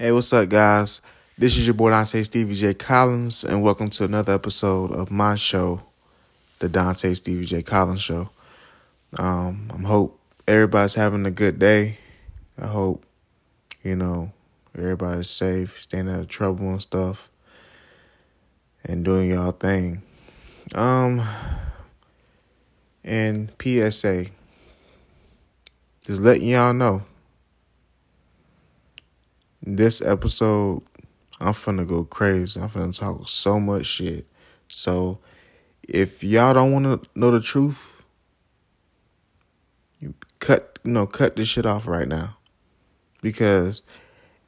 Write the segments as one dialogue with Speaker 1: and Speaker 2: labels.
Speaker 1: Hey, what's up, guys? This is your boy Dante Stevie J. Collins, and welcome to another episode of my show, the Dante Stevie J. Collins Show. Um, I hope everybody's having a good day. I hope, you know, everybody's safe, staying out of trouble and stuff, and doing y'all thing. Um, and PSA, just letting y'all know this episode, I'm finna go crazy. I'm finna talk so much shit. So, if y'all don't want to know the truth, you cut, you know, cut this shit off right now, because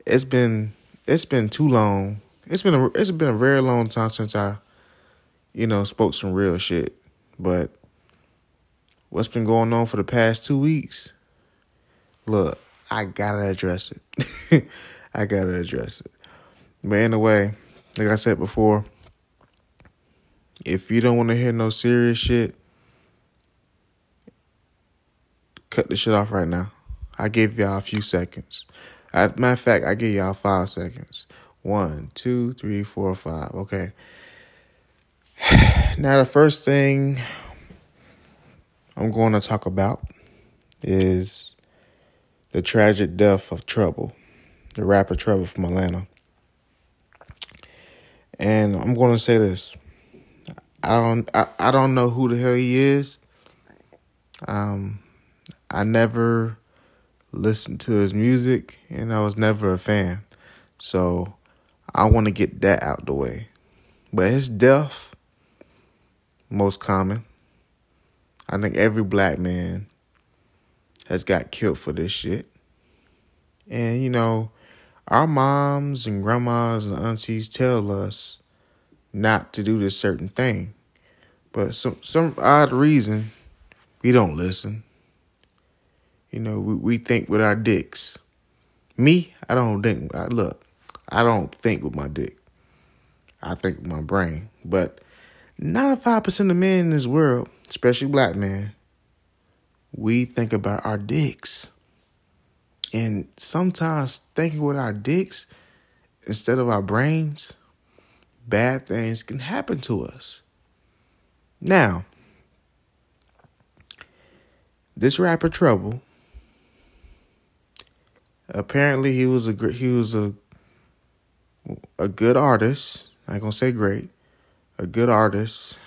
Speaker 1: it's been it's been too long. It's been a it's been a very long time since I, you know, spoke some real shit. But what's been going on for the past two weeks? Look, I gotta address it. I gotta address it. But anyway, like I said before, if you don't want to hear no serious shit, cut the shit off right now. I gave y'all a few seconds. Matter of fact, I give y'all five seconds. One, two, three, four, five. Okay. Now the first thing I'm going to talk about is the tragic death of Trouble the rapper Trevor from Atlanta. And I'm going to say this. I don't I, I don't know who the hell he is. Um I never listened to his music and I was never a fan. So I want to get that out the way. But his death most common. I think every black man has got killed for this shit. And you know, our moms and grandmas and aunties tell us not to do this certain thing. But some some odd reason we don't listen. You know, we, we think with our dicks. Me, I don't think I look, I don't think with my dick. I think with my brain. But 95% of men in this world, especially black men, we think about our dicks. And sometimes thinking with our dicks instead of our brains, bad things can happen to us. Now, this rapper Trouble, apparently he was a he was a a good artist. I ain't gonna say great, a good artist,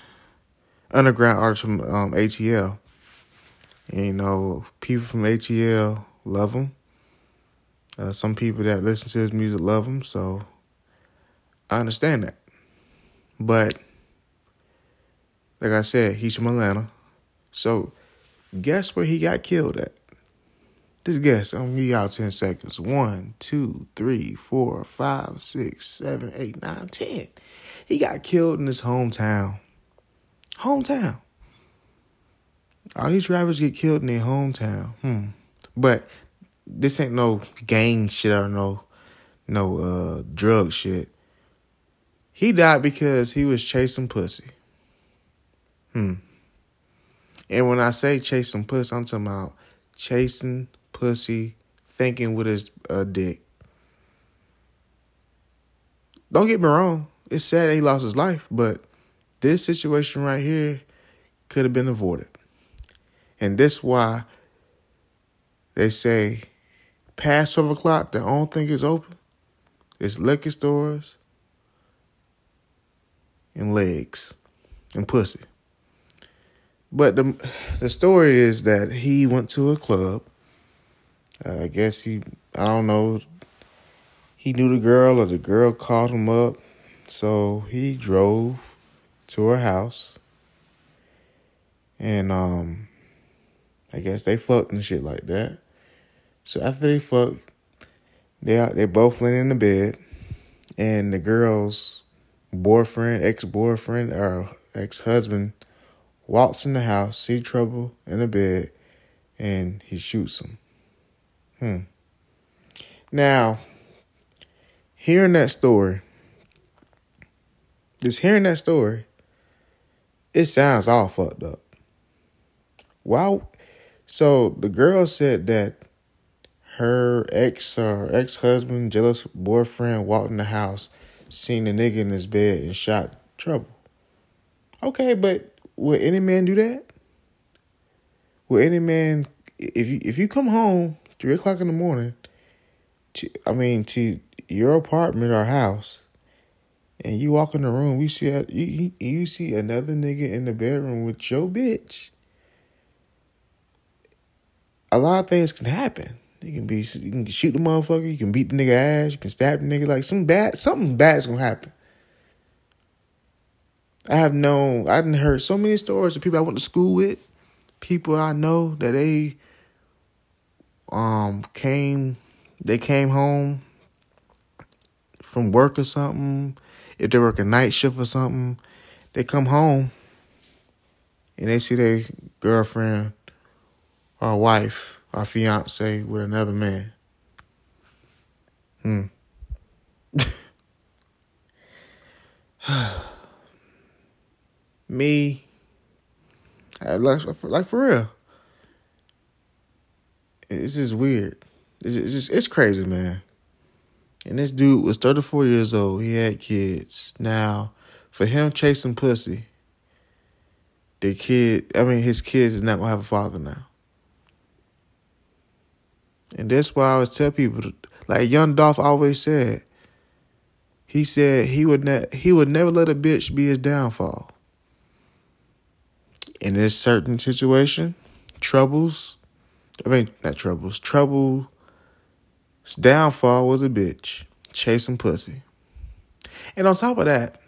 Speaker 1: underground artist from um, ATL. And, you know, people from ATL love him. Uh, some people that listen to his music love him, so I understand that. But like I said, he's from Atlanta. So guess where he got killed at? Just guess. I'm gonna give y'all 10 seconds. One, two, three, four, five, six, seven, eight, nine, ten. He got killed in his hometown. Hometown. All these rappers get killed in their hometown. Hmm. But this ain't no gang shit or no no uh drug shit. He died because he was chasing pussy. Hmm. And when I say chasing pussy, I'm talking about chasing pussy, thinking with his uh, dick. Don't get me wrong. It's sad that he lost his life, but this situation right here could have been avoided. And this why they say past 12 o'clock, the only thing is open is liquor stores and legs and pussy. But the the story is that he went to a club. Uh, I guess he, I don't know, he knew the girl or the girl called him up. So he drove to her house. And um I guess they fucked and shit like that. So after they fuck, they they both laying in the bed, and the girl's boyfriend, ex boyfriend, or ex husband walks in the house, see trouble in the bed, and he shoots him. Hmm. Now, hearing that story, just hearing that story, it sounds all fucked up. Wow. So the girl said that her ex uh, or ex husband, jealous boyfriend walked in the house, seen a nigga in his bed and shot trouble. Okay, but would any man do that? Would any man if you if you come home three o'clock in the morning, to, I mean to your apartment or house, and you walk in the room, you see a, you you see another nigga in the bedroom with your bitch. A lot of things can happen. You can be you can shoot the motherfucker, you can beat the nigga ass, you can stab the nigga like some bad something bad's gonna happen. I have known I didn't heard so many stories of people I went to school with, people I know that they um came they came home from work or something, if they work a night shift or something, they come home and they see their girlfriend or wife or fiance with another man. Hmm. Me, like, like for real. It's just weird. It's just it's crazy, man. And this dude was 34 years old. He had kids. Now, for him chasing pussy, the kid, I mean, his kids is not gonna have a father now. And that's why I always tell people, like Young Dolph always said, he said he would ne- he would never let a bitch be his downfall. In this certain situation, troubles, I mean not troubles, trouble downfall was a bitch chasing pussy. And on top of that,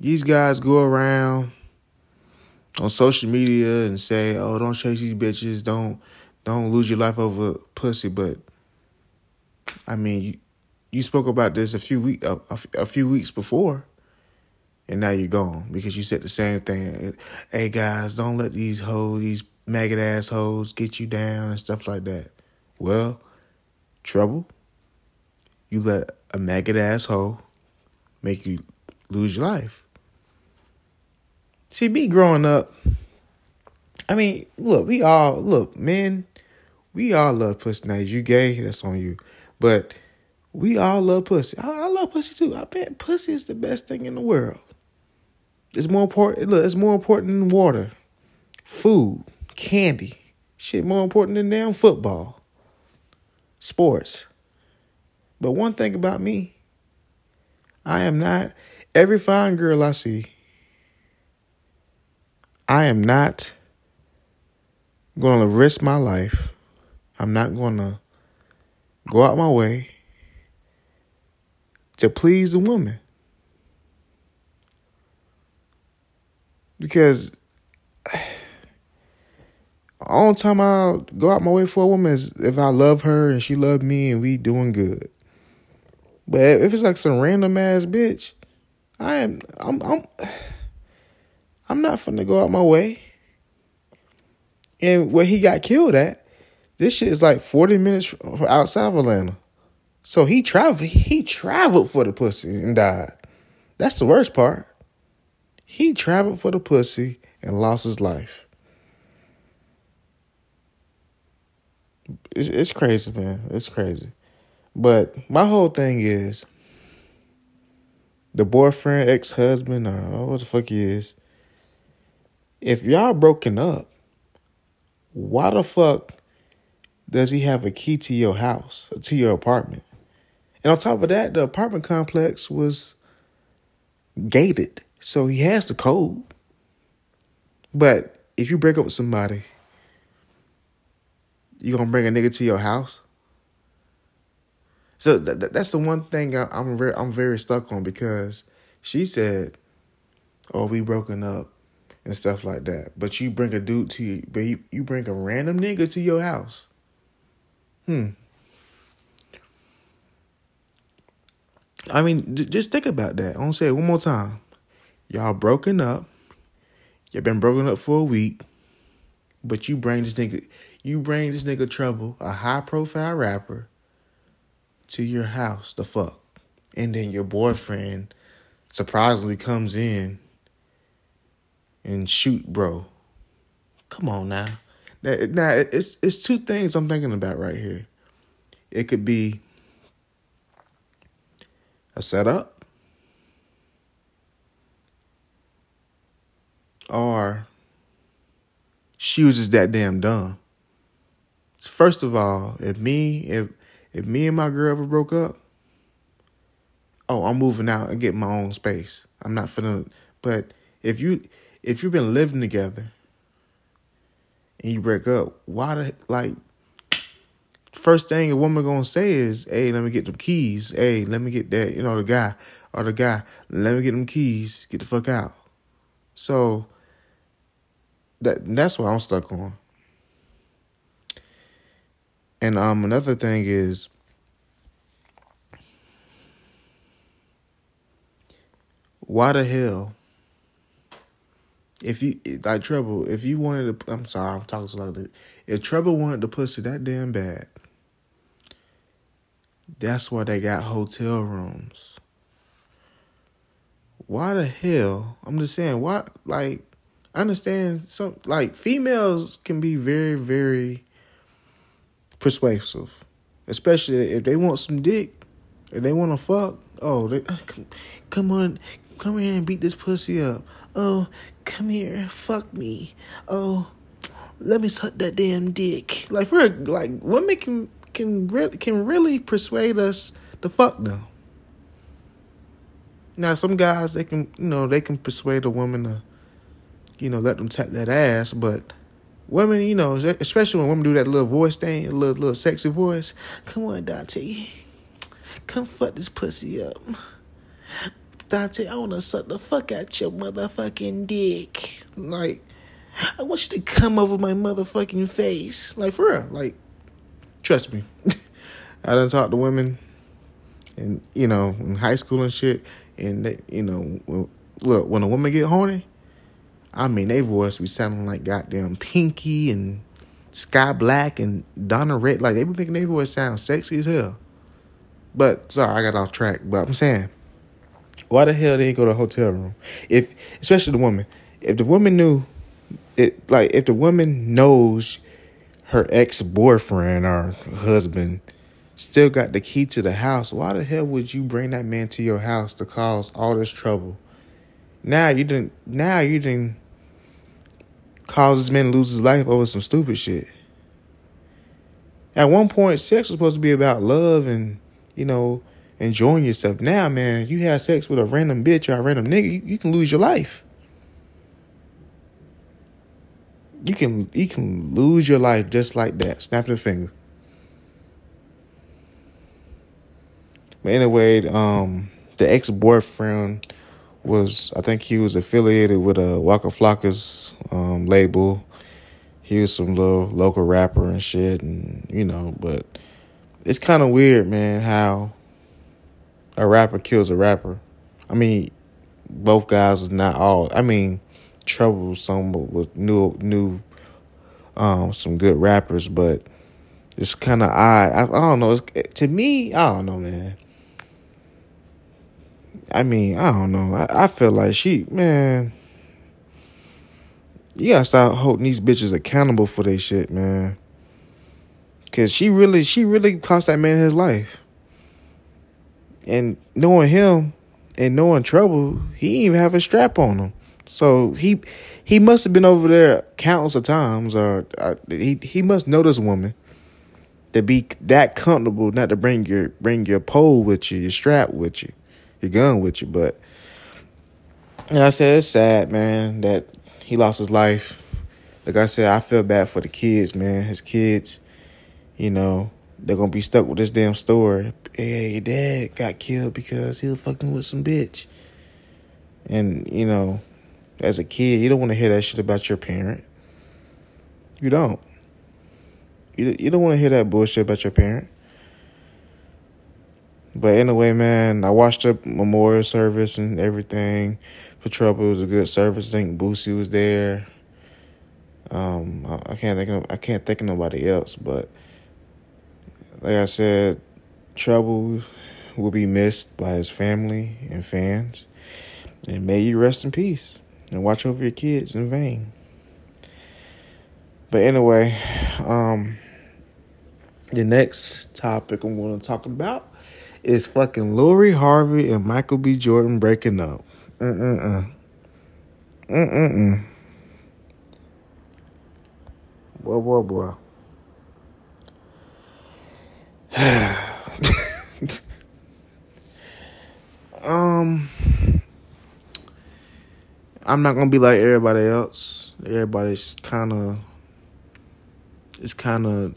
Speaker 1: these guys go around on social media and say, "Oh, don't chase these bitches. Don't don't lose your life over pussy." But I mean, you, you spoke about this a few week a, a, a few weeks before, and now you're gone because you said the same thing. Hey guys, don't let these hoes, these maggot assholes, get you down and stuff like that. Well, trouble, you let a maggot asshole make you lose your life. See, me growing up, I mean, look, we all look, men, we all love pussy. Now, you gay, that's on you. But we all love pussy. I, I love pussy too. I bet pussy is the best thing in the world. It's more important. Look, it's more important than water, food, candy. Shit, more important than damn football sports. But one thing about me, I am not every fine girl I see. I am not going to risk my life. I'm not going to go out my way to please the woman. Because only time I'll go out my way for a woman is if I love her and she love me and we doing good. But if it's like some random ass bitch, I am I'm I'm I'm not finna go out my way. And where he got killed at, this shit is like 40 minutes outside of Atlanta. So he traveled he traveled for the pussy and died. That's the worst part. He traveled for the pussy and lost his life. it's, it's crazy, man. It's crazy. But my whole thing is the boyfriend, ex husband, or what the fuck he is. If y'all broken up, why the fuck does he have a key to your house, to your apartment? And on top of that, the apartment complex was gated. So he has the code. But if you break up with somebody you gonna bring a nigga to your house? So th- th- that's the one thing I- I'm very I'm very stuck on because she said, "Oh, we broken up." And stuff like that, but you bring a dude to you, but you, you bring a random nigga to your house. Hmm. I mean, j- just think about that. I want to say it one more time. Y'all broken up. You've been broken up for a week, but you bring this nigga, you bring this nigga trouble, a high profile rapper, to your house, the fuck. And then your boyfriend surprisingly comes in and shoot bro. Come on now. Now it's it's two things I'm thinking about right here. It could be a setup or she was just that damn dumb. First of all, if me if if me and my girl ever broke up, oh, I'm moving out and get my own space. I'm not finna. But if you if you've been living together and you break up, why the like? First thing a woman gonna say is, "Hey, let me get them keys. Hey, let me get that. You know, the guy or the guy. Let me get them keys. Get the fuck out." So that that's what I'm stuck on. And um, another thing is why the hell if you like trouble if you wanted to i'm sorry i'm talking that if trouble wanted to pussy that damn bad that's why they got hotel rooms. Why the hell i'm just saying why like I understand some like females can be very very persuasive especially if they want some dick if they want to fuck oh they come, come on Come here and beat this pussy up. Oh, come here, fuck me. Oh, let me suck that damn dick. Like for like women can can really can really persuade us to fuck them. Now some guys they can you know they can persuade a woman to you know let them tap that ass, but women you know especially when women do that little voice thing, a little little sexy voice. Come on, Dante, come fuck this pussy up. Dante, I wanna suck the fuck out your motherfucking dick. Like, I want you to come over my motherfucking face. Like, for real. Like, trust me. I done talked to women and, you know, in high school and shit. And, they, you know, look, when a woman get horny, I mean, they voice be sounding like goddamn Pinky and Sky Black and Donna Red. Like, they be making their voice sound sexy as hell. But, sorry, I got off track. But I'm saying, why the hell they ain't go to a hotel room? If especially the woman, if the woman knew it, like if the woman knows her ex boyfriend or husband still got the key to the house, why the hell would you bring that man to your house to cause all this trouble? Now you didn't. Now you didn't cause this man to lose his life over some stupid shit. At one point, sex was supposed to be about love and you know enjoying yourself. Now, man, you have sex with a random bitch or a random nigga, you, you can lose your life. You can you can lose your life just like that. Snap the finger. But anyway, um, the ex boyfriend was I think he was affiliated with a Waka Flocka's um, label. He was some little local rapper and shit, and you know, but it's kind of weird, man, how a rapper kills a rapper. I mean, both guys was not all. I mean, Trouble some with new new um some good rappers, but it's kind of odd. I, I don't know. It's, to me, I don't know, man. I mean, I don't know. I, I feel like she, man. You gotta start holding these bitches accountable for their shit, man. Cause she really, she really cost that man his life. And knowing him and knowing trouble, he didn't even have a strap on him. So he he must have been over there countless of times, or uh, he he must know this woman to be that comfortable not to bring your bring your pole with you, your strap with you, your gun with you. But and I said it's sad, man, that he lost his life. Like I said, I feel bad for the kids, man. His kids, you know, they're gonna be stuck with this damn story. Hey, your dad got killed because he was fucking with some bitch. And, you know, as a kid, you don't want to hear that shit about your parent. You don't. You, you don't want to hear that bullshit about your parent. But anyway, man, I watched the memorial service and everything for Trouble. It was a good service. I think Boosie was there. Um, I, I can't think of I can't think of nobody else, but like I said, Trouble will be missed by his family and fans. And may you rest in peace and watch over your kids in vain. But anyway, um, the next topic I'm going to talk about is fucking Lori Harvey and Michael B. Jordan breaking up. Mm-mm-mm. Mm-mm-mm. Boy, boy, boy. um, I'm not gonna be like everybody else. Everybody's kind of, is kind of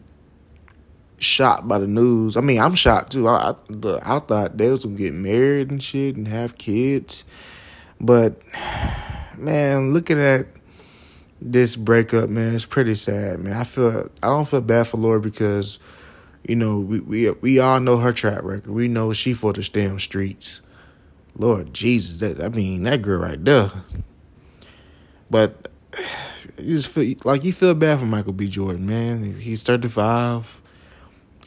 Speaker 1: shocked by the news. I mean, I'm shocked too. I, I, I thought they was gonna get married and shit and have kids, but man, looking at this breakup, man, it's pretty sad, man. I feel I don't feel bad for Laura because, you know, we we we all know her track record. We know she for the damn streets. Lord Jesus, that I mean that girl right there. But you just feel like you feel bad for Michael B. Jordan, man. He's thirty five.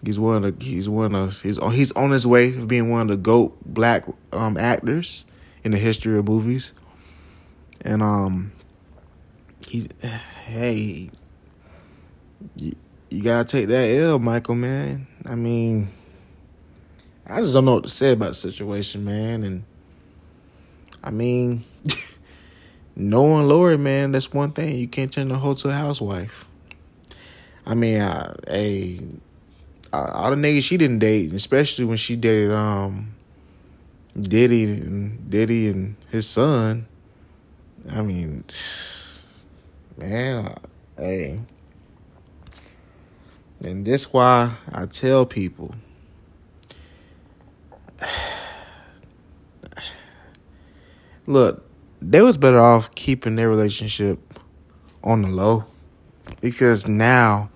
Speaker 1: He's one of the, he's one of he's on he's on his way of being one of the goat black um actors in the history of movies. And um he hey you, you gotta take that L, Michael, man. I mean I just don't know what to say about the situation, man. And I mean knowing Lori, man, that's one thing. You can't turn the whole to a housewife. I mean, uh, hey, all the niggas she didn't date, especially when she dated um Diddy and Diddy and his son. I mean, man, hey. And this why I tell people look, they was better off keeping their relationship on the low because now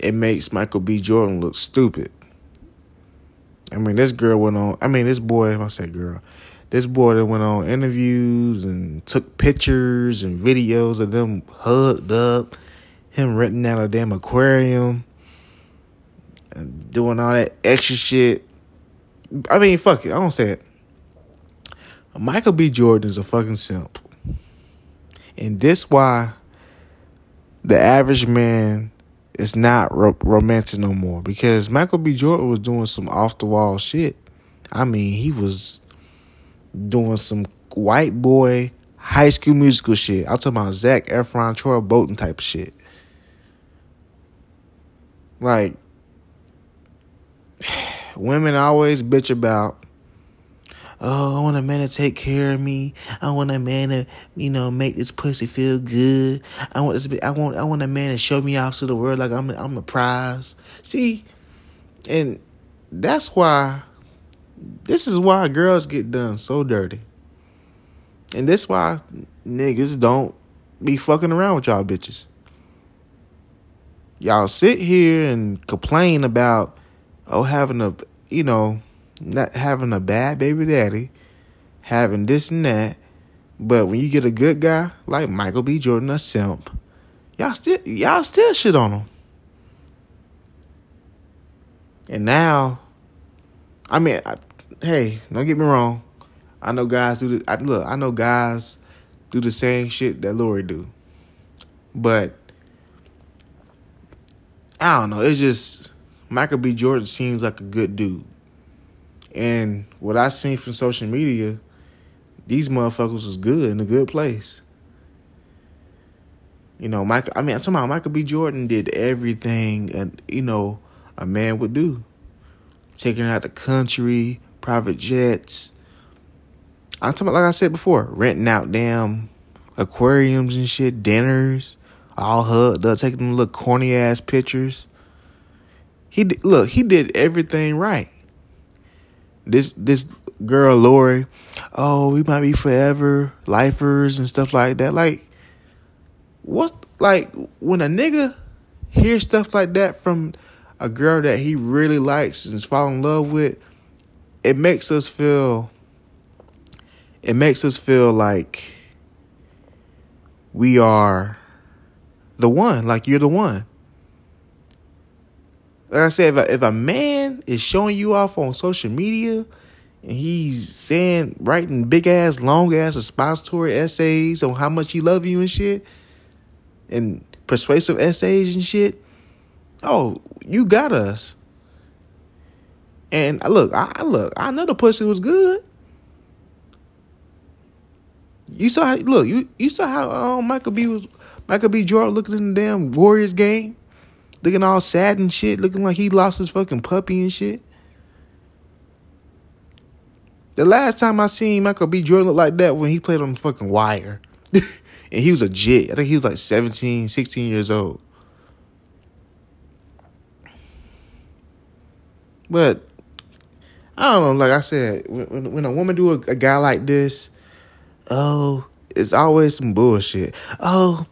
Speaker 1: it makes Michael B. Jordan look stupid. I mean, this girl went on. I mean, this boy. I say girl. This boy that went on interviews and took pictures and videos of them hugged up, him renting out a damn aquarium, and doing all that extra shit. I mean, fuck it. I don't say it. Michael B. Jordan is a fucking simp, and this why the average man is not ro- romantic no more because Michael B. Jordan was doing some off the wall shit. I mean, he was doing some white boy high school musical shit. I'm talking about Zac Efron, Troy Bolton type of shit. Like, women always bitch about oh, I want a man to take care of me. I want a man to, you know, make this pussy feel good. I want this. I want. I want a man to show me off to the world like I'm. I'm a prize. See, and that's why. This is why girls get done so dirty. And this why niggas don't be fucking around with y'all bitches. Y'all sit here and complain about oh having a you know not having a bad baby daddy, having this and that. But when you get a good guy like Michael B. Jordan, a simp, y'all still y'all still shit on him. And now, I mean, I, hey, don't get me wrong. I know guys do the, I, look. I know guys do the same shit that Lori do, but I don't know. It's just Michael B. Jordan seems like a good dude. And what I seen from social media, these motherfuckers was good in a good place. You know, Michael. I mean, I'm talking about Michael B. Jordan did everything, and you know, a man would do. Taking out the country, private jets. I'm talking about, like I said before, renting out damn aquariums and shit, dinners, all hugged up, taking them little corny ass pictures. He look, he did everything right this this girl Lori, oh, we might be forever lifers and stuff like that. Like, what's like when a nigga hears stuff like that from a girl that he really likes and is falling in love with, it makes us feel. It makes us feel like we are the one, like you're the one. Like I said, if a, if a man is showing you off on social media and he's saying, writing big ass, long ass expository essays on how much he love you and shit, and persuasive essays and shit. Oh, you got us. And look, I look, I know the pussy was good. You saw how look, you you saw how um, Michael B was Michael B. Jordan looking in the damn Warriors game, looking all sad and shit, looking like he lost his fucking puppy and shit. The last time I seen Michael B. Jordan look like that when he played on the fucking Wire. and he was a jit. I think he was like 17, 16 years old. But I don't know. Like I said, when, when a woman do a, a guy like this, oh, it's always some bullshit. Oh,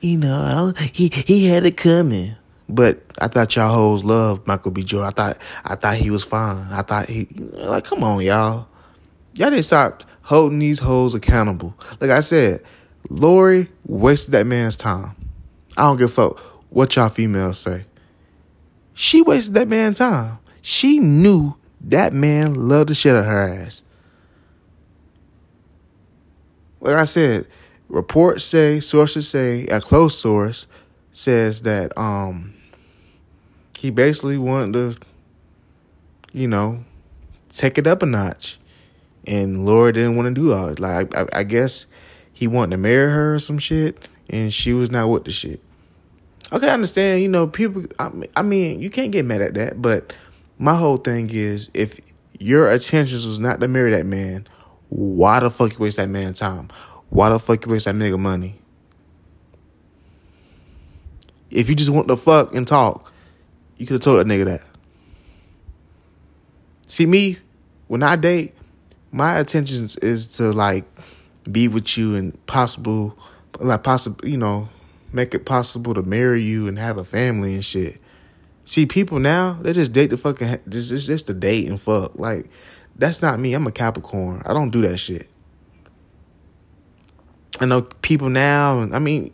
Speaker 1: you know, he he had it coming. But I thought y'all hoes loved Michael B. Jordan. I thought I thought he was fine. I thought he like come on, y'all. Y'all didn't stop holding these hoes accountable. Like I said, Lori wasted that man's time. I don't give a fuck what y'all females say. She wasted that man's time. She knew that man loved the shit out of her ass. Like I said, reports say, sources say, a close source says that um he basically wanted to, you know, take it up a notch. And Laura didn't want to do all it. Like I, I guess he wanted to marry her or some shit, and she was not with the shit. Okay, I understand. You know, people. I mean, you can't get mad at that. But my whole thing is, if your intentions was not to marry that man, why the fuck you waste that man time? Why the fuck you waste that nigga money? If you just want to fuck and talk, you could have told that nigga that. See me, when I date, my intentions is to like be with you and possible like possible you know make it possible to marry you and have a family and shit. See people now they just date the fucking just just, just the date and fuck. Like that's not me. I'm a capricorn. I don't do that shit. I know people now i mean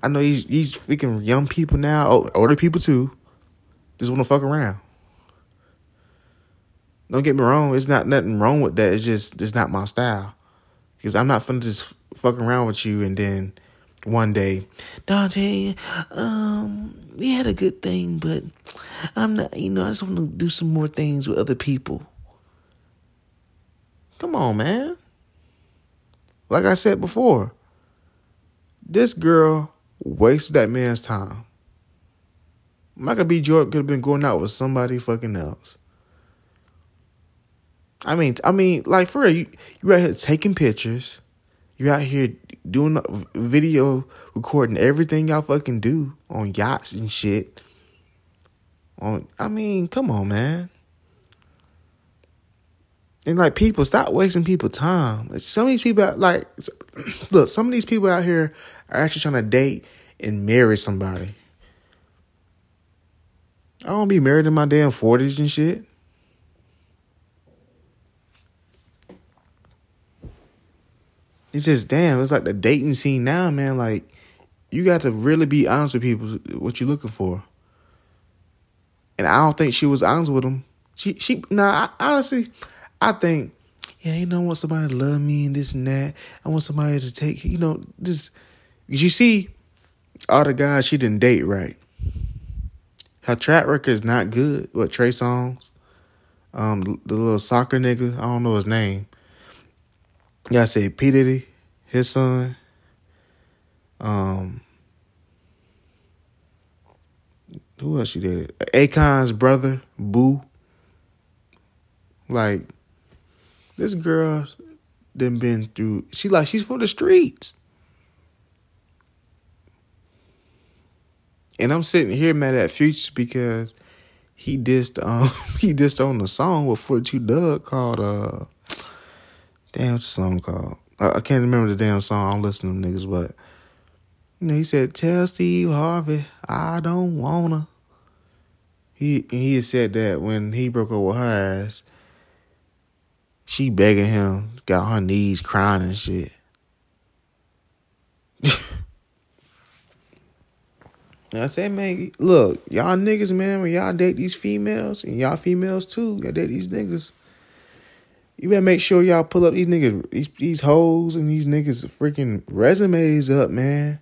Speaker 1: i know these these freaking young people now older people too just want to fuck around don't get me wrong, it's not nothing wrong with that. It's just it's not my style. Because I'm not finna just fuck around with you and then one day, Dante, um, we had a good thing, but I'm not, you know, I just want to do some more things with other people. Come on, man. Like I said before, this girl wasted that man's time. Michael B. Jordan could have been going out with somebody fucking else. I mean, I mean, like for real, you you out here taking pictures, You're out here doing video recording everything y'all fucking do on yachts and shit. On, I mean, come on, man. And like people, stop wasting people time. Some of these people, like, look, some of these people out here are actually trying to date and marry somebody. I don't be married in my damn forties and shit. it's just damn. It's like the dating scene now, man. Like you got to really be honest with people what you're looking for. And I don't think she was honest with him. She she nah. I, honestly, I think yeah, you know, I want somebody to love me and this and that. I want somebody to take you know this. You see, all the guys she didn't date right. Her track record is not good. What Trey Songz, um, the little soccer nigga, I don't know his name. Yeah, I say P Diddy, his son. Um, who else you did it? Akon's brother, Bu. Like, this girl then been through. She like she's for the streets. And I'm sitting here mad at Future because he dissed um he dissed on the song with 42 Dugg called uh Damn, what's the song called? I, I can't remember the damn song. I'm listening to niggas, but he said, "Tell Steve Harvey I don't wanna." He he said that when he broke up with her ass, she begging him, got on her knees, crying and shit. I said, man, look, y'all niggas, man, when y'all date these females, and y'all females too, y'all date these niggas, you better make sure y'all pull up these niggas, these, these hoes and these niggas freaking resumes up, man.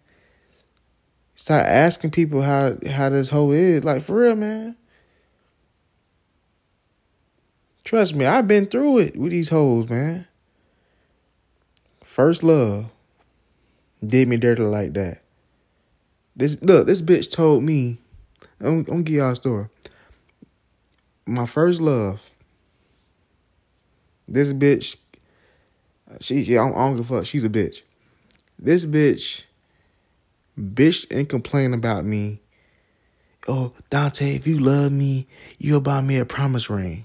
Speaker 1: Start asking people how how this hoe is. Like for real, man. Trust me, I've been through it with these hoes, man. First love did me dirty like that. This look, this bitch told me. I'm, I'm gonna give y'all a story. My first love. This bitch. She yeah, I don't give a fuck. She's a bitch. This bitch bitched and complained about me. Oh, Dante, if you love me, you'll buy me a promise ring.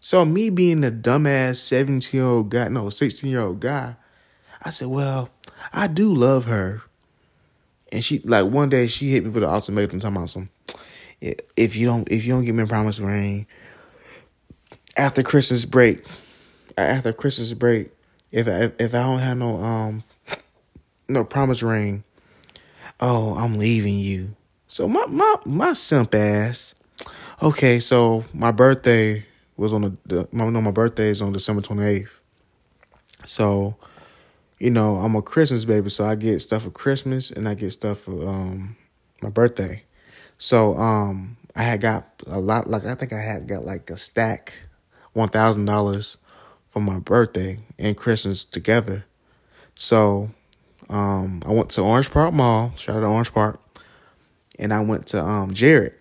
Speaker 1: So me being the dumbass 17 year old guy, no, 16 year old guy, I said, well, I do love her. And she like one day she hit me with an ultimatum talking about some if you don't if you don't give me a promise ring after Christmas break, after Christmas break, if I if I don't have no um no promise ring, oh, I'm leaving you. So my my my simp ass. Okay, so my birthday was on the, the my no my birthday is on December twenty eighth. So, you know, I'm a Christmas baby, so I get stuff for Christmas and I get stuff for um my birthday. So um I had got a lot like I think I had got like a stack one thousand dollars for my birthday and Christmas together. So um, I went to Orange Park Mall, shout out to Orange Park, and I went to um, Jared.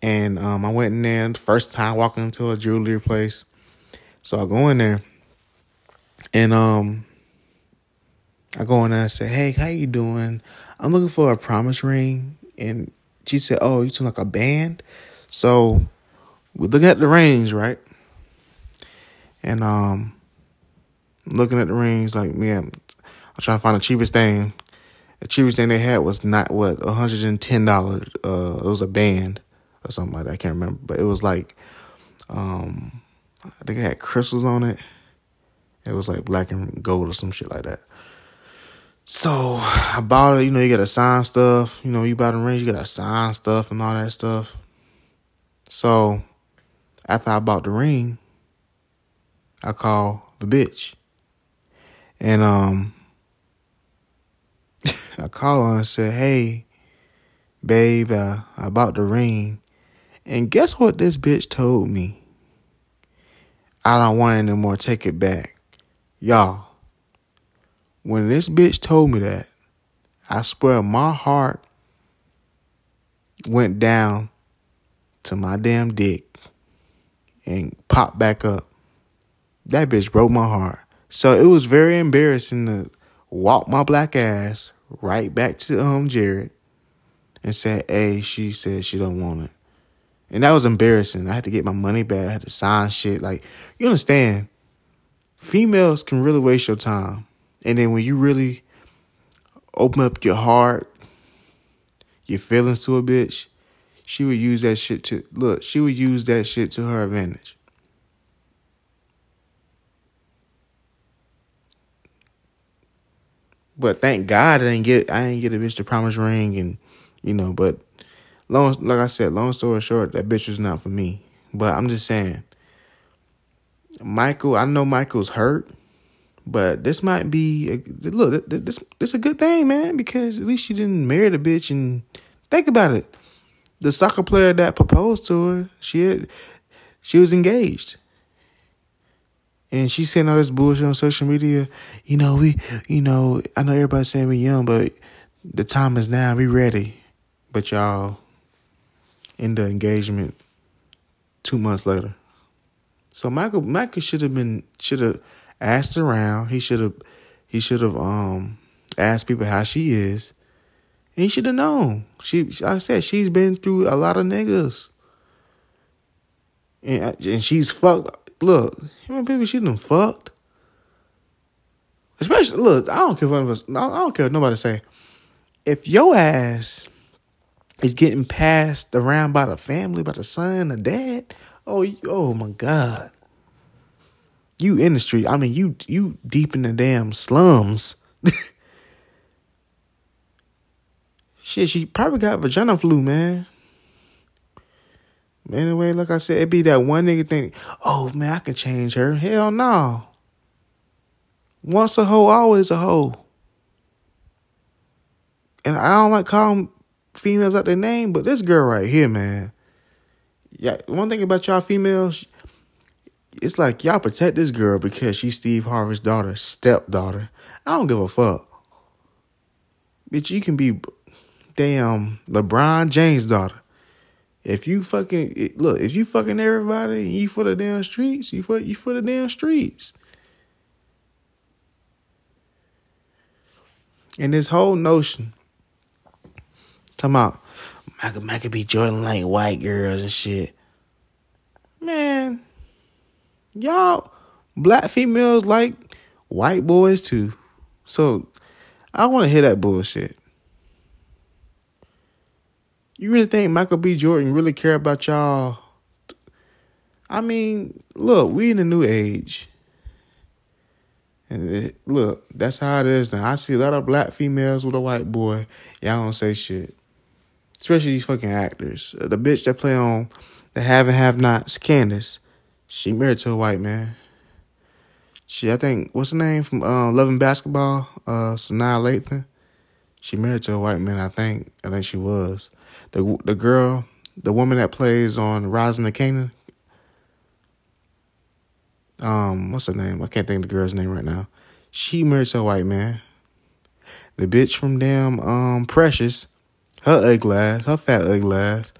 Speaker 1: And um, I went in there the first time walking into a jewelry place. So I go in there and um I go in there and I say, Hey, how you doing? I'm looking for a promise ring. And she said, Oh, you talking like a band? So we look at the rings, right? And um looking at the rings like man, I'm trying to find the cheapest thing. The cheapest thing they had was not what hundred and ten dollars. Uh, it was a band or something like that. I can't remember, but it was like, um, I think it had crystals on it. It was like black and gold or some shit like that. So I bought it. You know, you gotta sign stuff. You know, you buy the rings, you gotta sign stuff and all that stuff. So after I bought the ring, I called the bitch, and um, I called her and said, "Hey, babe, uh, I bought the ring." And guess what this bitch told me? I don't want it anymore. Take it back. Y'all, when this bitch told me that, I swear my heart went down to my damn dick and popped back up. That bitch broke my heart. So it was very embarrassing to walk my black ass right back to um Jared and said, "Hey, she said she don't want it," and that was embarrassing. I had to get my money back. I had to sign shit. Like you understand, females can really waste your time, and then when you really open up your heart, your feelings to a bitch, she would use that shit to look. She would use that shit to her advantage. But thank God I didn't get I didn't get a bitch the promise ring and you know, but long like I said, long story short, that bitch was not for me. But I'm just saying, Michael, I know Michael's hurt, but this might be a, look. This this a good thing, man, because at least she didn't marry the bitch. And think about it, the soccer player that proposed to her, she had, she was engaged and she's saying all this bullshit on social media. You know, we, you know, I know everybody's saying we young, but the time is now. We ready. But y'all in the engagement two months later. So Michael, Michael should have been should have asked around. He should have he should have um asked people how she is. And he should have known. She, I said, she's been through a lot of niggas. And, and she's fucked Look, how many people she done fucked? Especially, look, I don't care what. I don't care what nobody say. If your ass is getting passed around by the family, by the son, the dad, oh, oh my God. You in the street. I mean, you you deep in the damn slums. Shit, she probably got vagina flu, man. Anyway, like I said, it be that one nigga think, oh man, I can change her. Hell no. Once a hoe, always a hoe. and I don't like calling females out their name, but this girl right here, man. Yeah, one thing about y'all females, it's like y'all protect this girl because she's Steve Harvey's daughter, stepdaughter. I don't give a fuck. Bitch, you can be damn LeBron James' daughter. If you fucking look, if you fucking everybody, you for the damn streets. You for you for the damn streets. And this whole notion, talking about Michael Michael B. Jordan like white girls and shit. Man, y'all black females like white boys too. So I want to hear that bullshit. You really think Michael B. Jordan really care about y'all? I mean, look, we in a new age. And it, look, that's how it is now. I see a lot of black females with a white boy. Y'all don't say shit. Especially these fucking actors. The bitch that play on the Have and Have Nots, Candace, she married to a white man. She, I think, what's her name from uh, Loving Basketball? Uh, Sanaa Lathan. She married to a white man, I think. I think she was. The the girl, the woman that plays on Rising to Canaan. Um, what's her name? I can't think of the girl's name right now. She married to a white man. The bitch from damn um Precious, her ugly ass, her fat ugly ass.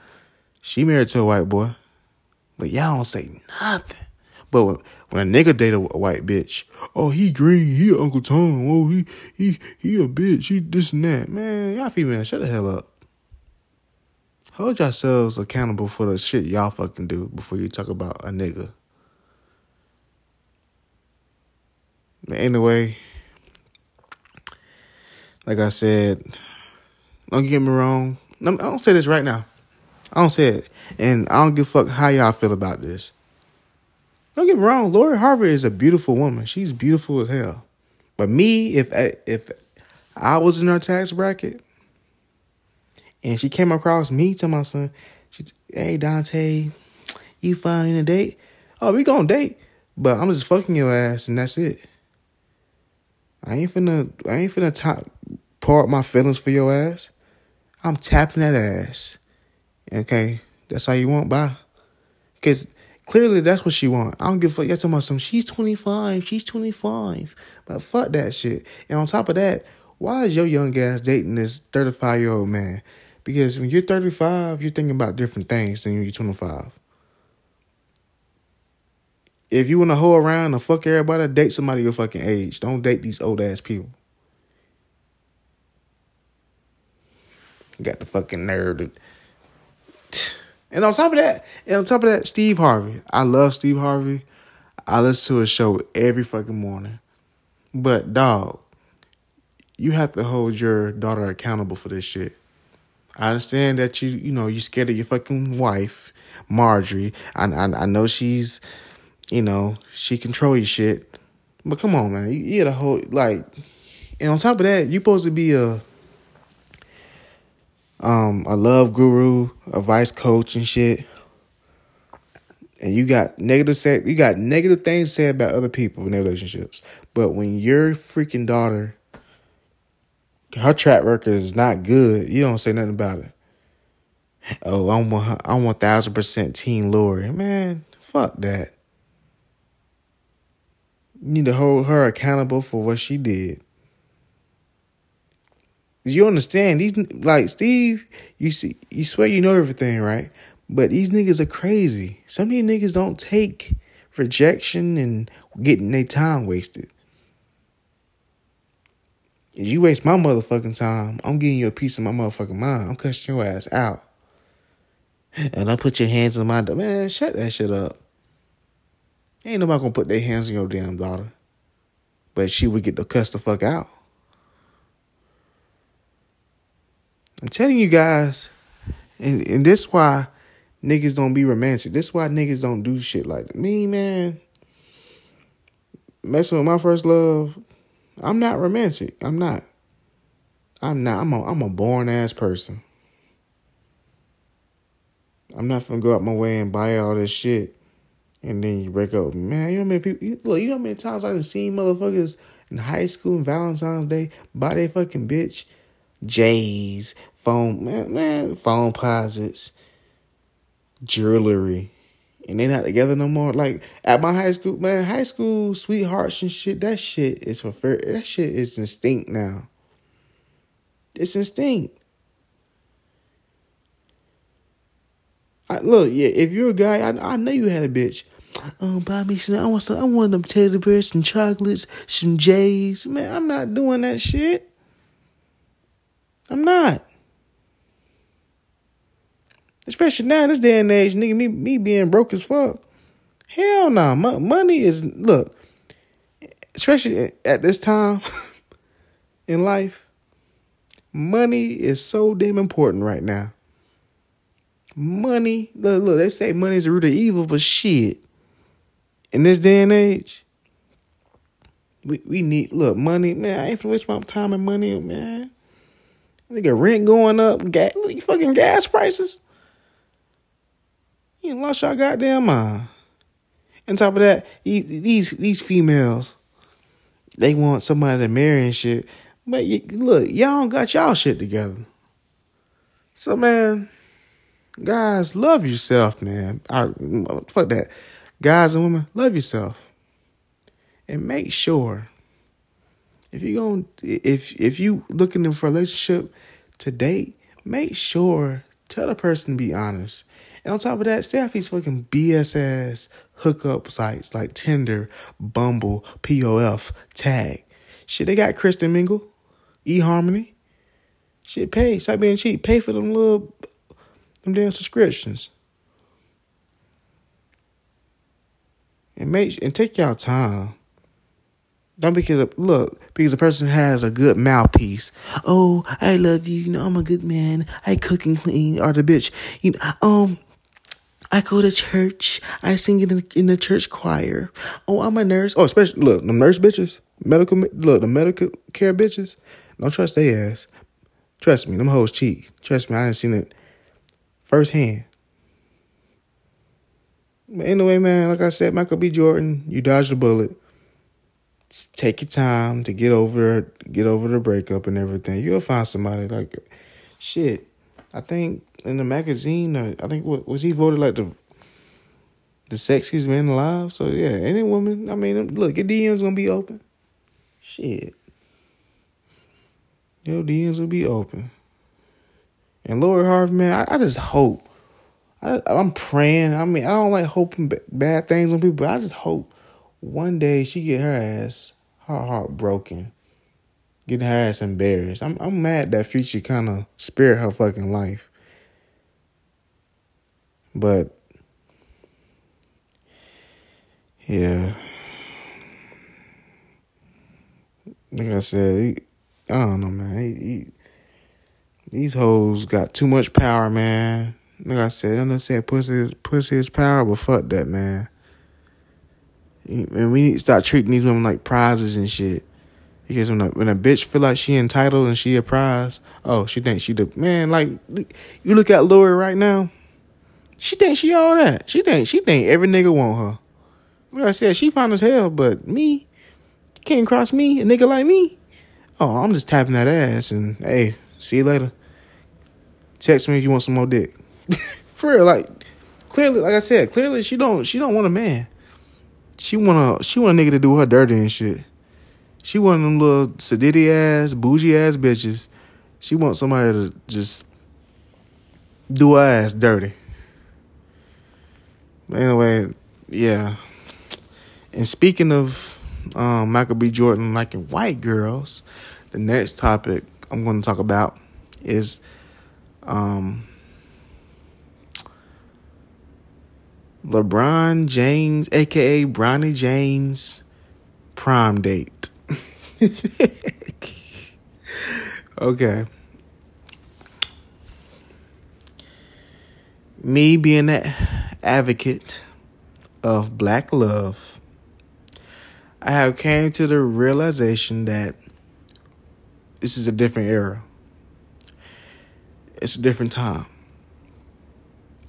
Speaker 1: She married to a white boy. But y'all don't say nothing. But when, when a nigga date a white bitch, oh he green, he Uncle Tom, oh he he he a bitch, he this and that. Man, y'all female, shut the hell up. Hold yourselves accountable for the shit y'all fucking do before you talk about a nigga. But anyway, like I said, don't get me wrong. I don't say this right now. I don't say it. And I don't give a fuck how y'all feel about this. Don't get me wrong, Lori Harvey is a beautiful woman. She's beautiful as hell. But me, if I, if I was in her tax bracket and she came across me to my son, she, hey Dante, you finding a date? Oh, we gonna date, but I'm just fucking your ass and that's it. I ain't finna, I ain't finna top, part my feelings for your ass. I'm tapping that ass. Okay, that's how you want, bye. Cause Clearly, that's what she want. I don't give a fuck. Y'all talking about some. She's twenty five. She's twenty five. But fuck that shit. And on top of that, why is your young ass dating this thirty five year old man? Because when you're thirty five, you're thinking about different things than when you're twenty five. If you want to hoe around and fuck everybody, date somebody your fucking age. Don't date these old ass people. Got the fucking nerve to and on top of that, and on top of that, Steve Harvey. I love Steve Harvey. I listen to his show every fucking morning. But dog, you have to hold your daughter accountable for this shit. I understand that you, you know, you're scared of your fucking wife, Marjorie. I, I, I know she's, you know, she control your shit. But come on, man, you, you gotta hold like, and on top of that, you supposed to be a um, a love guru, a vice coach and shit. And you got negative say you got negative things said about other people in their relationships. But when your freaking daughter her track record is not good, you don't say nothing about it. Oh, I'm I'm one thousand percent Team Lori. Man, fuck that. You need to hold her accountable for what she did. You understand these like Steve, you see you swear you know everything, right? But these niggas are crazy. Some of these niggas don't take rejection and getting their time wasted. If you waste my motherfucking time, I'm getting you a piece of my motherfucking mind. I'm cussing your ass out. And I put your hands on my man, shut that shit up. Ain't nobody gonna put their hands on your damn daughter. But she would get the cuss the fuck out. I'm telling you guys, and, and this why niggas don't be romantic. This why niggas don't do shit like me, man. Messing with my first love, I'm not romantic. I'm not. I'm not. I'm a I'm a born ass person. I'm not gonna go out my way and buy all this shit, and then you break up. Man, you know how many people? Look, you know how many times I've seen motherfuckers in high school and Valentine's Day buy their fucking bitch J's, phone man, man, phone posits, jewelry. And they not together no more. Like at my high school, man, high school sweethearts and shit, that shit is for fair. That shit is instinct now. It's instinct. I, look, yeah, if you're a guy, I, I know you had a bitch. Um, buy me some. I want some. I want them teddy bears, some chocolates, some J's. Man, I'm not doing that shit. I'm not. Especially now, in this day and age, nigga, me me being broke as fuck. Hell nah. money is look. Especially at this time in life, money is so damn important right now. Money, look, look, they say money is the root of evil, but shit. In this day and age, we, we need look money, man. I ain't waste my time and money, man. Nigga, rent going up, gas, fucking gas prices. You lost your goddamn mind. On top of that, these these females, they want somebody to marry and shit. But look, y'all don't got y'all shit together. So man, guys, love yourself, man. I, fuck that. Guys and women, love yourself. And make sure if you going if if you looking for a relationship to date, make sure tell the person to be honest. And on top of that, stay off these fucking BSS hookup sites like Tinder, Bumble, POF, Tag. Shit, they got Christian Mingle, eHarmony. Shit, pay. Stop being cheap. Pay for them little them damn subscriptions. and make and take y'all time. Don't because look because a person has a good mouthpiece. Oh, I love you. You know I'm a good man. I cook and clean. Or the bitch, you know, um, I go to church. I sing in the, in the church choir. Oh, I'm a nurse. Oh, especially look the nurse bitches, medical look the medical care bitches. Don't trust their ass. Trust me, them hoes cheat. Trust me, I ain't seen it firsthand. But anyway, man, like I said, Michael B. Jordan, you dodged a bullet. take your time to get over get over the breakup and everything. You'll find somebody like shit. I think in the magazine, uh, I think was he voted like the the sexiest man alive. So yeah, any woman. I mean, look, your DMs gonna be open. Shit, your DMs will be open. And Lori Harvey, man, I, I just hope I, I'm praying. I mean, I don't like hoping bad things on people, but I just hope one day she get her ass, her heart broken, get her ass embarrassed. I'm I'm mad that Future kind of spared her fucking life, but yeah, like I said, he, I don't know, man. He, he, these hoes got too much power, man. Like I said, I'm not saying pussy, pussy is power, but fuck that, man. And we need to start treating these women like prizes and shit. Because when a, when a bitch feel like she entitled and she a prize, oh, she thinks she the man. Like you look at Lori right now, she thinks she all that. She think she think every nigga want her. Like I said, she fine as hell, but me can't cross me, a nigga like me. Oh, I'm just tapping that ass and hey, see you later. Text me if you want some more dick. For real, like clearly, like I said, clearly she don't she don't want a man. She want a she want a nigga to do her dirty and shit. She want them little sedity ass, bougie ass bitches. She want somebody to just do her ass dirty. Anyway, yeah. And speaking of um, Michael B. Jordan liking white girls, the next topic I'm going to talk about is um, LeBron James, aka Bronny James, prime date. okay. Me being an advocate of black love, I have came to the realization that this is a different era. It's a different time.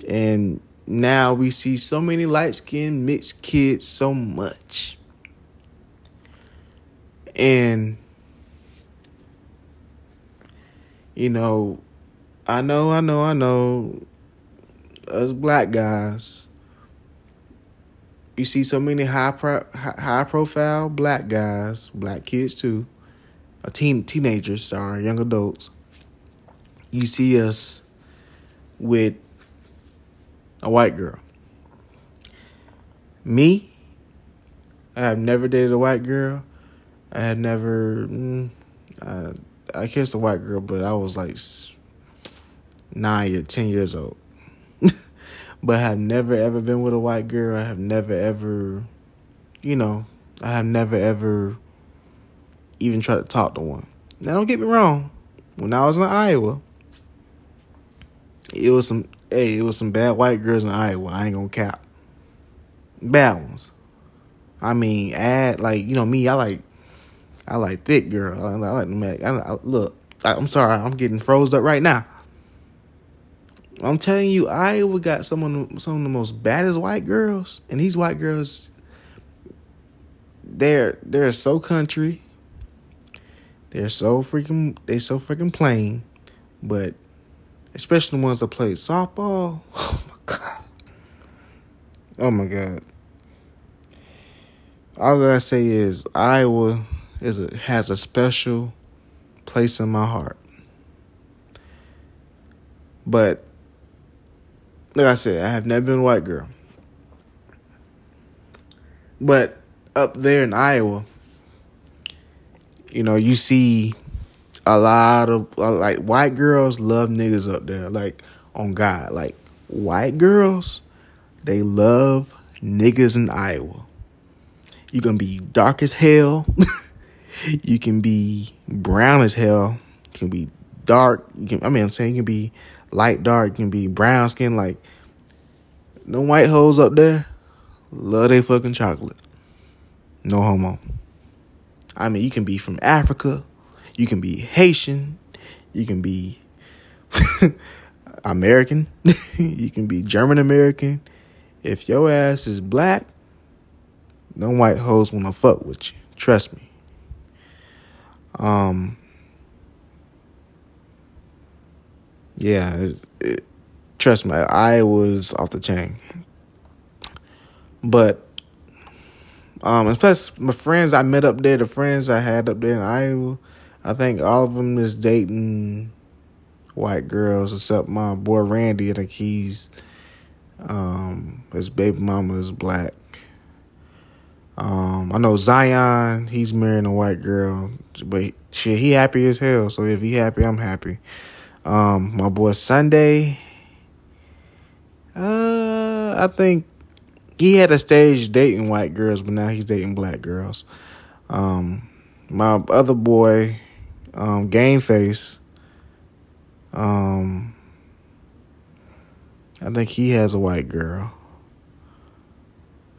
Speaker 1: And now we see so many light skinned mixed kids so much. And you know, I know, I know, I know, us black guys, you see so many high pro, high profile black guys, black kids too, a teen teenagers, sorry, young adults. You see us with a white girl. Me, I have never dated a white girl. I had never. Mm, I, I kissed a white girl, but I was like nine or ten years old. but I have never ever been with a white girl. I have never ever, you know, I have never ever even tried to talk to one. Now, don't get me wrong. When I was in Iowa, it was some hey, it was some bad white girls in Iowa. I ain't gonna cap. Bad ones. I mean, add like you know me. I like, I like thick girl. I, I like. I, I, look, I, I'm sorry. I'm getting froze up right now. I'm telling you, Iowa got some of the, some of the most baddest white girls, and these white girls, they're they're so country. They're so freaking they so freaking plain, but especially the ones that play softball. Oh my god. Oh my god. All I say is Iowa is a, has a special place in my heart. But like I said, I have never been a white girl. But up there in Iowa, you know, you see a lot of like white girls love niggas up there. Like on God, like white girls, they love niggas in Iowa. You can be dark as hell. you can be brown as hell. You can be dark. Can, I mean, I'm saying you can be light dark. You can be brown skin. Like no white hoes up there love they fucking chocolate. No homo. I mean, you can be from Africa. You can be Haitian. You can be American. you can be German American. If your ass is black, no white hoes wanna fuck with you. Trust me. Um. Yeah, it, it, trust me, I was off the chain. But um, and plus my friends I met up there, the friends I had up there in Iowa, I think all of them is dating white girls except my boy Randy. I think he's um his baby mama is black. Um, I know Zion, he's marrying a white girl, but shit, he happy as hell. So if he happy, I'm happy. Um, my boy Sunday, uh, I think he had a stage dating white girls, but now he's dating black girls. Um, my other boy, um, Game Face, um, I think he has a white girl.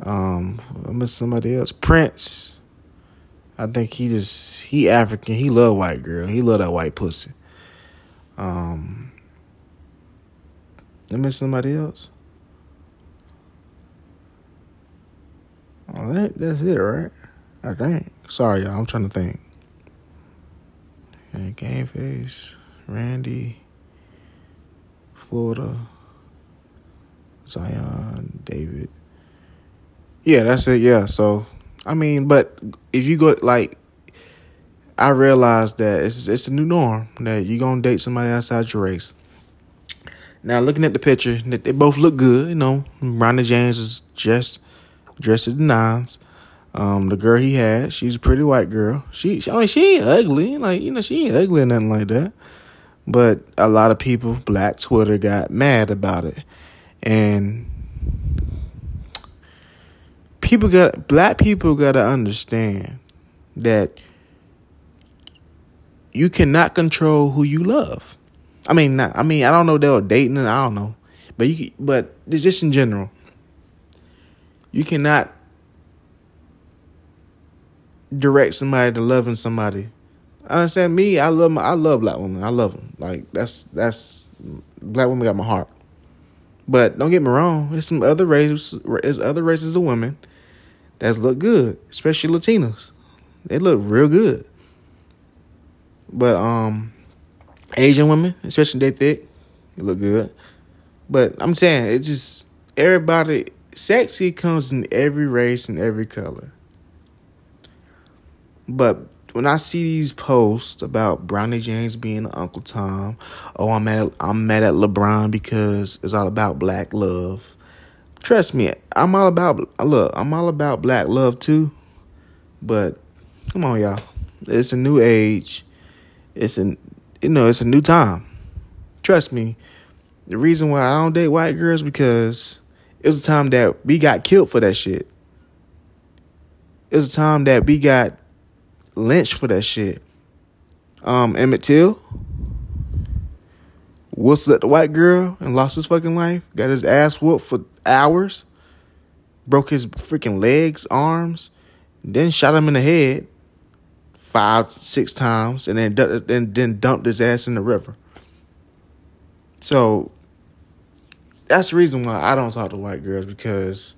Speaker 1: Um, I miss somebody else. Prince. I think he just he African. He love white girl. He love that white pussy. Um, I miss somebody else. Oh, that, that's it, right? I think. Sorry, y'all. I'm trying to think. Yeah, Game Face, Randy, Florida, Zion, David. Yeah, that's it. Yeah. So, I mean, but if you go like, I realized that it's it's a new norm that you're gonna date somebody outside your race. Now, looking at the picture, they both look good. You know, Bronny James is just dressed in nines. Um, the girl he had, she's a pretty white girl. She, I mean, she ain't ugly. Like you know, she ain't ugly or nothing like that. But a lot of people, Black Twitter, got mad about it, and people got black people got to understand that you cannot control who you love. I mean, not, I mean, I don't know they were dating, and I don't know, but you, but just in general, you cannot direct somebody to loving somebody. I understand me. I love my. I love black women. I love them. Like that's that's black women got my heart. But don't get me wrong. There's some other races. There's other races of women that look good, especially Latinas. They look real good. But um, Asian women, especially they thick, they look good. But I'm saying it just everybody sexy comes in every race and every color. But when I see these posts about Bronny James being Uncle Tom, oh I'm mad I'm mad at LeBron because it's all about black love. Trust me, I'm all about look, I'm all about black love too. But come on y'all. It's a new age. It's an you know, it's a new time. Trust me. The reason why I don't date white girls because it was a time that we got killed for that shit. It was a time that we got lynched for that shit. Um, Emmett Till whistled at the white girl and lost his fucking life. Got his ass whooped for hours. Broke his freaking legs, arms. Then shot him in the head five, six times, and then then then dumped his ass in the river. So that's the reason why I don't talk to white girls because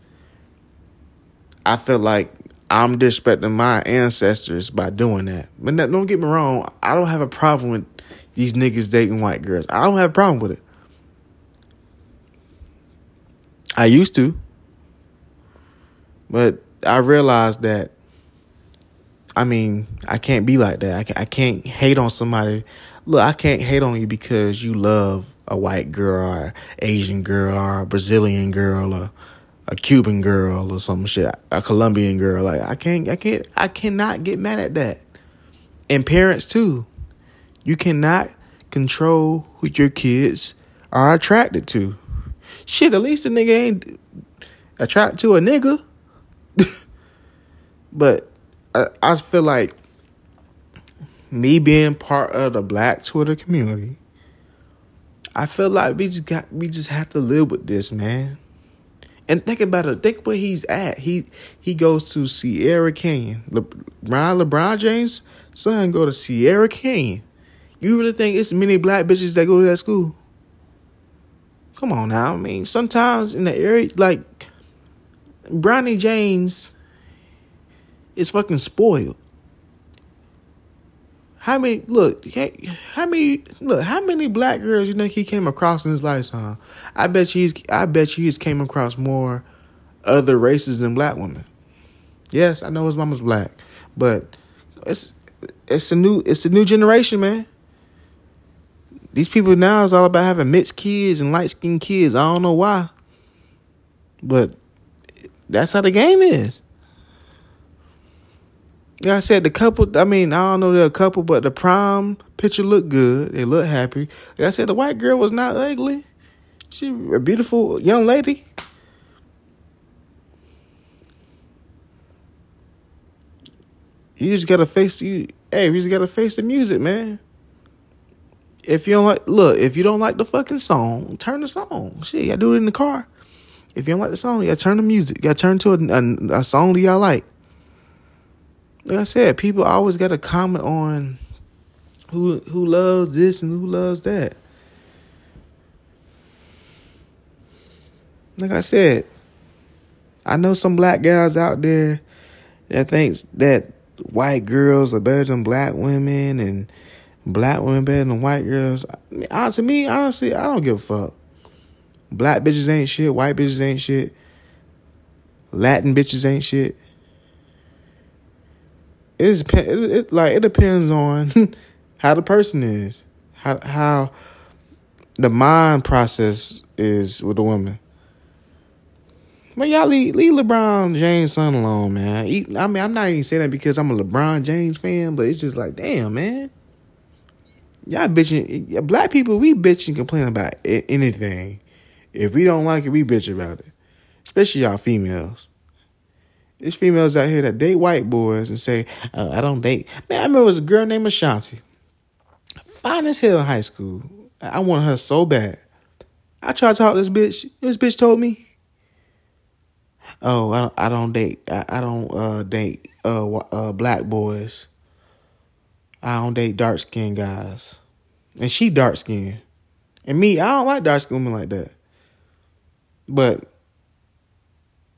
Speaker 1: I feel like I'm disrespecting my ancestors by doing that. But don't get me wrong, I don't have a problem with these niggas dating white girls. I don't have a problem with it. I used to. But I realized that I mean, I can't be like that. I can't, I can't hate on somebody. Look, I can't hate on you because you love a white girl or Asian girl or a Brazilian girl or a Cuban girl or some shit, a Colombian girl. Like I can't, I can't, I cannot get mad at that. And parents too. You cannot control who your kids are attracted to. Shit, at least a nigga ain't attracted to a nigga. but I, I feel like me being part of the black Twitter community, I feel like we just got we just have to live with this, man. And think about it. Think where he's at. He he goes to Sierra Canyon. LeBron LeBron James' son go to Sierra Canyon. You really think it's many black bitches that go to that school? Come on now. I mean, sometimes in the area, like Bronny James is fucking spoiled. How many look? How many look? How many black girls you think he came across in his lifetime? I bet you he's. I bet you he's came across more other races than black women. Yes, I know his mama's black, but it's it's a new it's a new generation, man. These people now is all about having mixed kids and light skinned kids. I don't know why, but that's how the game is. Like I said, the couple, I mean, I don't know a couple, but the prom picture looked good. They looked happy. Like I said, the white girl was not ugly. She a beautiful young lady. You just gotta face you. Hey, you just gotta face the music, man. If you don't like, look, if you don't like the fucking song, turn the song. Shit, gotta do it in the car. If you don't like the song, you gotta turn the music. You gotta turn to a, a, a song that y'all like like I said, people always got to comment on who who loves this and who loves that. Like I said, I know some black guys out there that thinks that white girls are better than black women and black women better than white girls. I mean, to me, honestly, I don't give a fuck. Black bitches ain't shit. White bitches ain't shit. Latin bitches ain't shit it's it, it like it depends on how the person is, how how the mind process is with the woman. But y'all leave, leave LeBron James son alone, man. I mean, I'm not even saying that because I'm a LeBron James fan, but it's just like, damn, man. Y'all bitching, black people, we bitch and complain about anything. If we don't like it, we bitch about it. Especially y'all females. There's females out here that date white boys and say, uh, I don't date. Man, I remember it was a girl named Ashanti. Fine as hell in high school. I want her so bad. I tried to talk to this bitch. This bitch told me, "Oh, I don't, I don't date. I, I don't uh, date uh, uh, black boys. I don't date dark skinned guys." And she dark skinned, and me, I don't like dark skinned women like that. But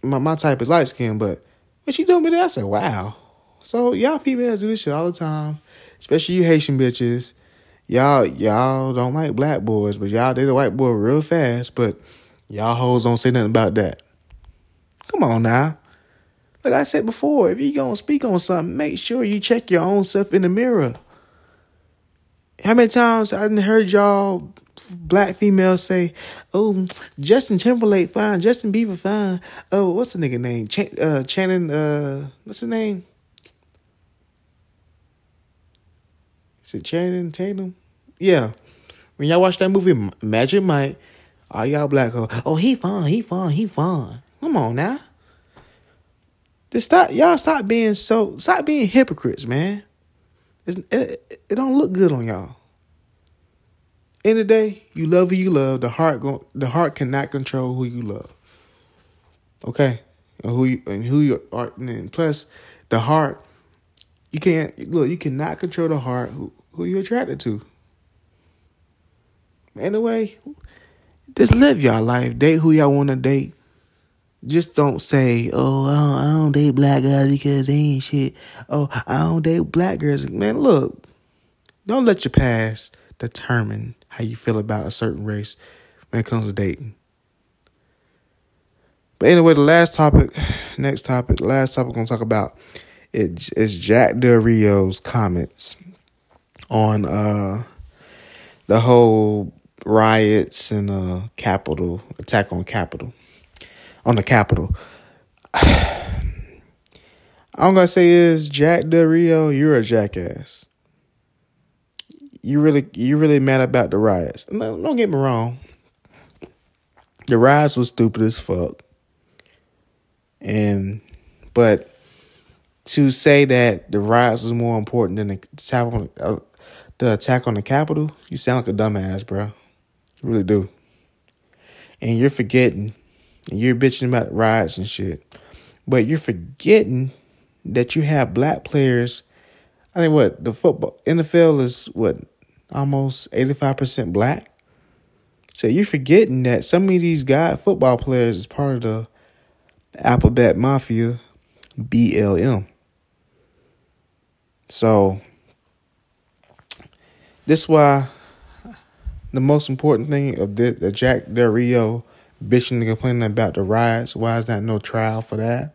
Speaker 1: my my type is light skinned. But and she told me that. I said, wow. So y'all females do this shit all the time, especially you Haitian bitches. y'all y'all don't like black boys, but y'all date a white boy real fast. But y'all hoes don't say nothing about that. Come on now. Like I said before, if you gonna speak on something, make sure you check your own self in the mirror. How many times I didn't heard y'all black females say, "Oh, Justin Timberlake fine, Justin Bieber fine." Oh, what's the nigga name? Ch- uh, Channing. Uh, what's his name? Is it Channing Tatum? Yeah. When y'all watch that movie Magic Mike, all y'all black go, "Oh, he fine, he fine, he fine." Come on now. Just stop, y'all. Stop being so. Stop being hypocrites, man. It's, it, it don't look good on y'all. Of the day, you love who you love. The heart go, the heart cannot control who you love. Okay, and who you and who you are. And plus, the heart, you can't look. You cannot control the heart. Who who you attracted to. Anyway, just live y'all life. Date who y'all want to date. Just don't say, "Oh, I don't, I don't date black guys because they ain't shit." Oh, I don't date black girls. Man, look, don't let your past determine how you feel about a certain race when it comes to dating. But anyway, the last topic, next topic, last topic we're gonna talk about it is Jack Del Rio's comments on uh the whole riots and uh Capitol attack on Capitol on the Capitol. I'm gonna say is Jack Del Rio, you're a jackass you really you really mad about the riots. No, don't get me wrong. The riots was stupid as fuck. And but to say that the riots is more important than the attack on uh, the attack on the Capitol, you sound like a dumbass, bro. You really do. And you're forgetting, and you're bitching about riots and shit, but you're forgetting that you have black players I think what the football NFL is what almost 85% black. So you're forgetting that some of these guy football players is part of the Alphabet Mafia, BLM. So this why the most important thing of the, the Jack Del Rio bitching and complaining about the riots, why is that no trial for that?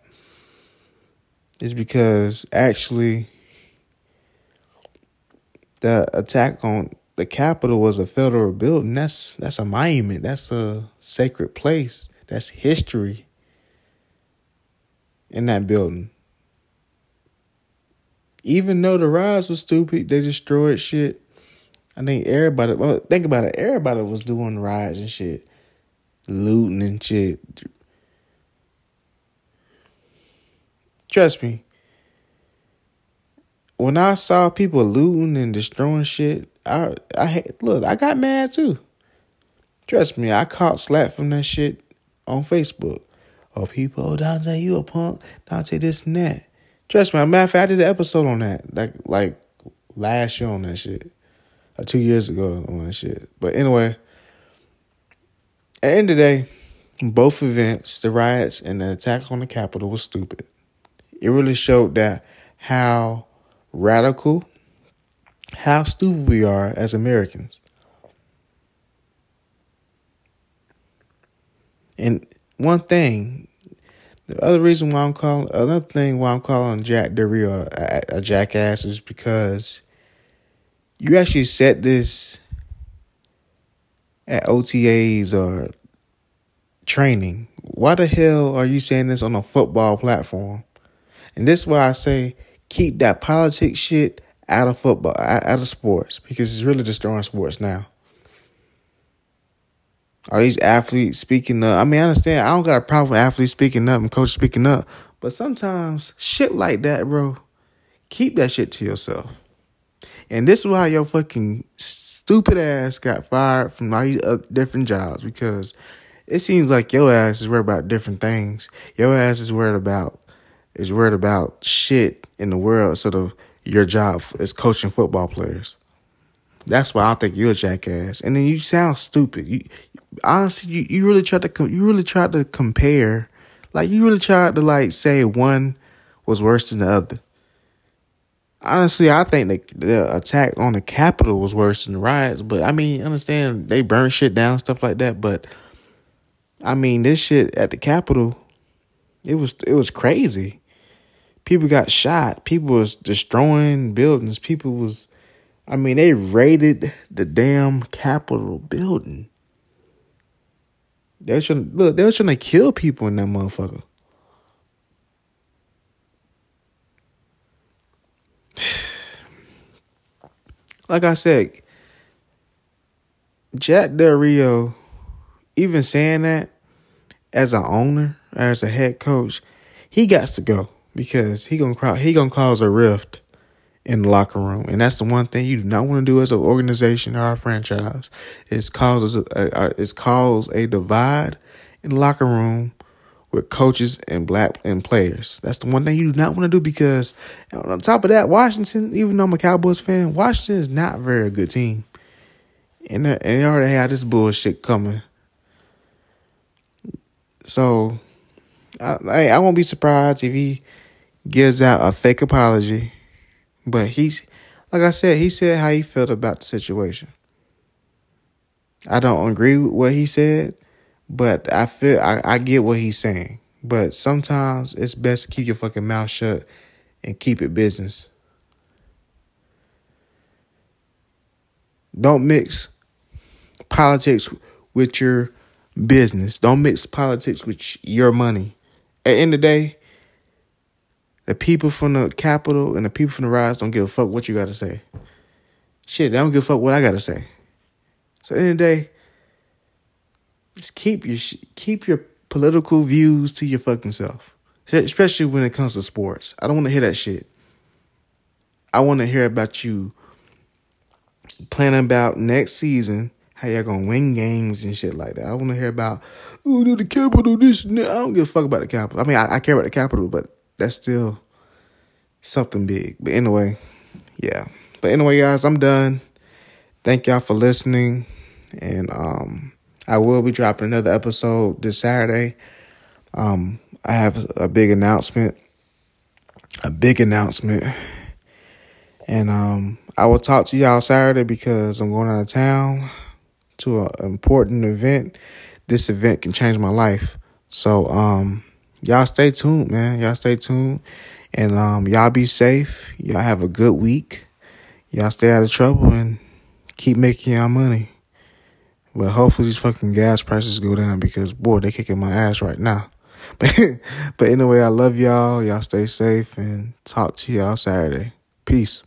Speaker 1: Is because actually the attack on the Capitol was a federal building. That's that's a monument. That's a sacred place. That's history in that building. Even though the riots was stupid, they destroyed shit. I think everybody well, think about it, everybody was doing riots and shit. Looting and shit. Trust me, when I saw people looting and destroying shit, I I look, I got mad too. Trust me, I caught slack from that shit on Facebook. Oh, people, oh Dante, you a punk? Dante, this and that. Trust me, a matter of fact, I did an episode on that, like like last year on that shit, or two years ago on that shit. But anyway, at the end of the day, both events, the riots and the attack on the Capitol, was stupid. It really showed that how radical, how stupid we are as Americans. And one thing, the other reason why I'm calling, another thing why I'm calling Jack Del Rio a, a jackass is because you actually set this at OTAs or training. Why the hell are you saying this on a football platform? And this is why I say keep that politics shit out of football, out of sports, because it's really destroying sports now. Are these athletes speaking up? I mean, I understand. I don't got a problem with athletes speaking up and coach speaking up, but sometimes shit like that, bro, keep that shit to yourself. And this is why your fucking stupid ass got fired from all these different jobs because it seems like your ass is worried about different things. Your ass is worried about is worried about shit in the world sort of your job is coaching football players. That's why I think you're a jackass. And then you sound stupid. You honestly, you, you really tried to you really tried to compare, like you really tried to like say one was worse than the other. honestly, I think the, the attack on the Capitol was worse than the riots. But I mean, understand they burn shit down, stuff like that. But I mean, this shit at the Capitol, it was it was crazy. People got shot. People was destroying buildings. People was, I mean, they raided the damn Capitol building. They should look. They were trying to kill people in that motherfucker. like I said, Jack Del Rio, even saying that as an owner, as a head coach, he got to go because he gonna he gonna cause a rift in the locker room, and that's the one thing you do not want to do as an organization or a franchise. Is causes a, is cause a divide in the locker room with coaches and black and players. That's the one thing you do not want to do because on top of that, Washington, even though I'm a Cowboys fan, Washington is not very good team. And they, and they already had this bullshit coming. So I I won't be surprised if he gives out a fake apology. But he's like I said, he said how he felt about the situation. I don't agree with what he said, but I feel I, I get what he's saying. But sometimes it's best to keep your fucking mouth shut and keep it business. Don't mix politics with your business. Don't mix politics with your money. At the end of the day, the people from the Capitol and the people from the rise don't give a fuck what you got to say. Shit, they don't give a fuck what I got to say. So at the the day, just keep your keep your political views to your fucking self, especially when it comes to sports. I don't want to hear that shit. I want to hear about you planning about next season, how y'all gonna win games and shit like that. I want to hear about oh the Capitol this. And that. I don't give a fuck about the Capitol. I mean, I, I care about the Capitol, but that's still something big. But anyway, yeah. But anyway, guys, I'm done. Thank y'all for listening, and um. I will be dropping another episode this Saturday. Um, I have a big announcement, a big announcement, and um, I will talk to y'all Saturday because I'm going out of town to an important event. This event can change my life, so um, y'all stay tuned, man. Y'all stay tuned, and um, y'all be safe. Y'all have a good week. Y'all stay out of trouble and keep making y'all money. But hopefully these fucking gas prices go down because boy, they kicking my ass right now. But but anyway, I love y'all. Y'all stay safe and talk to y'all Saturday. Peace.